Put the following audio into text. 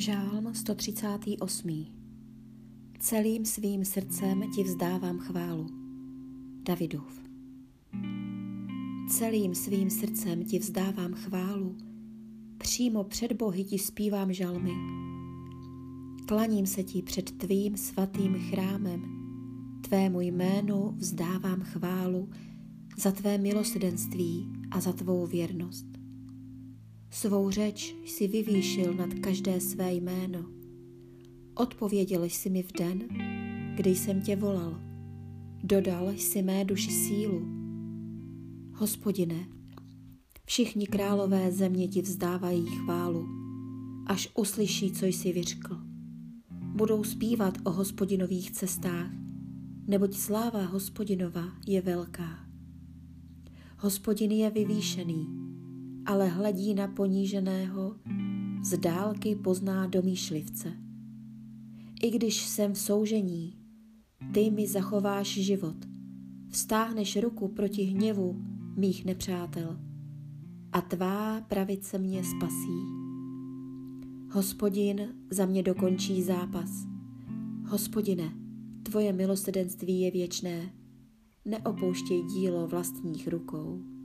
Žálm 138. Celým svým srdcem ti vzdávám chválu. Davidův. Celým svým srdcem ti vzdávám chválu. Přímo před Bohy ti zpívám žalmy. Klaním se ti před tvým svatým chrámem. Tvému jménu vzdávám chválu za tvé milosrdenství a za tvou věrnost. Svou řeč jsi vyvýšil nad každé své jméno. Odpověděl jsi mi v den, kdy jsem tě volal. Dodal jsi mé duši sílu. Hospodine, všichni králové země ti vzdávají chválu, až uslyší, co jsi vyřkl. Budou zpívat o hospodinových cestách, neboť sláva hospodinova je velká. Hospodin je vyvýšený, ale hledí na poníženého, z dálky pozná domýšlivce. I když jsem v soužení, ty mi zachováš život, vstáhneš ruku proti hněvu mých nepřátel a tvá pravice mě spasí. Hospodin za mě dokončí zápas. Hospodine, tvoje milosrdenství je věčné, neopouštěj dílo vlastních rukou.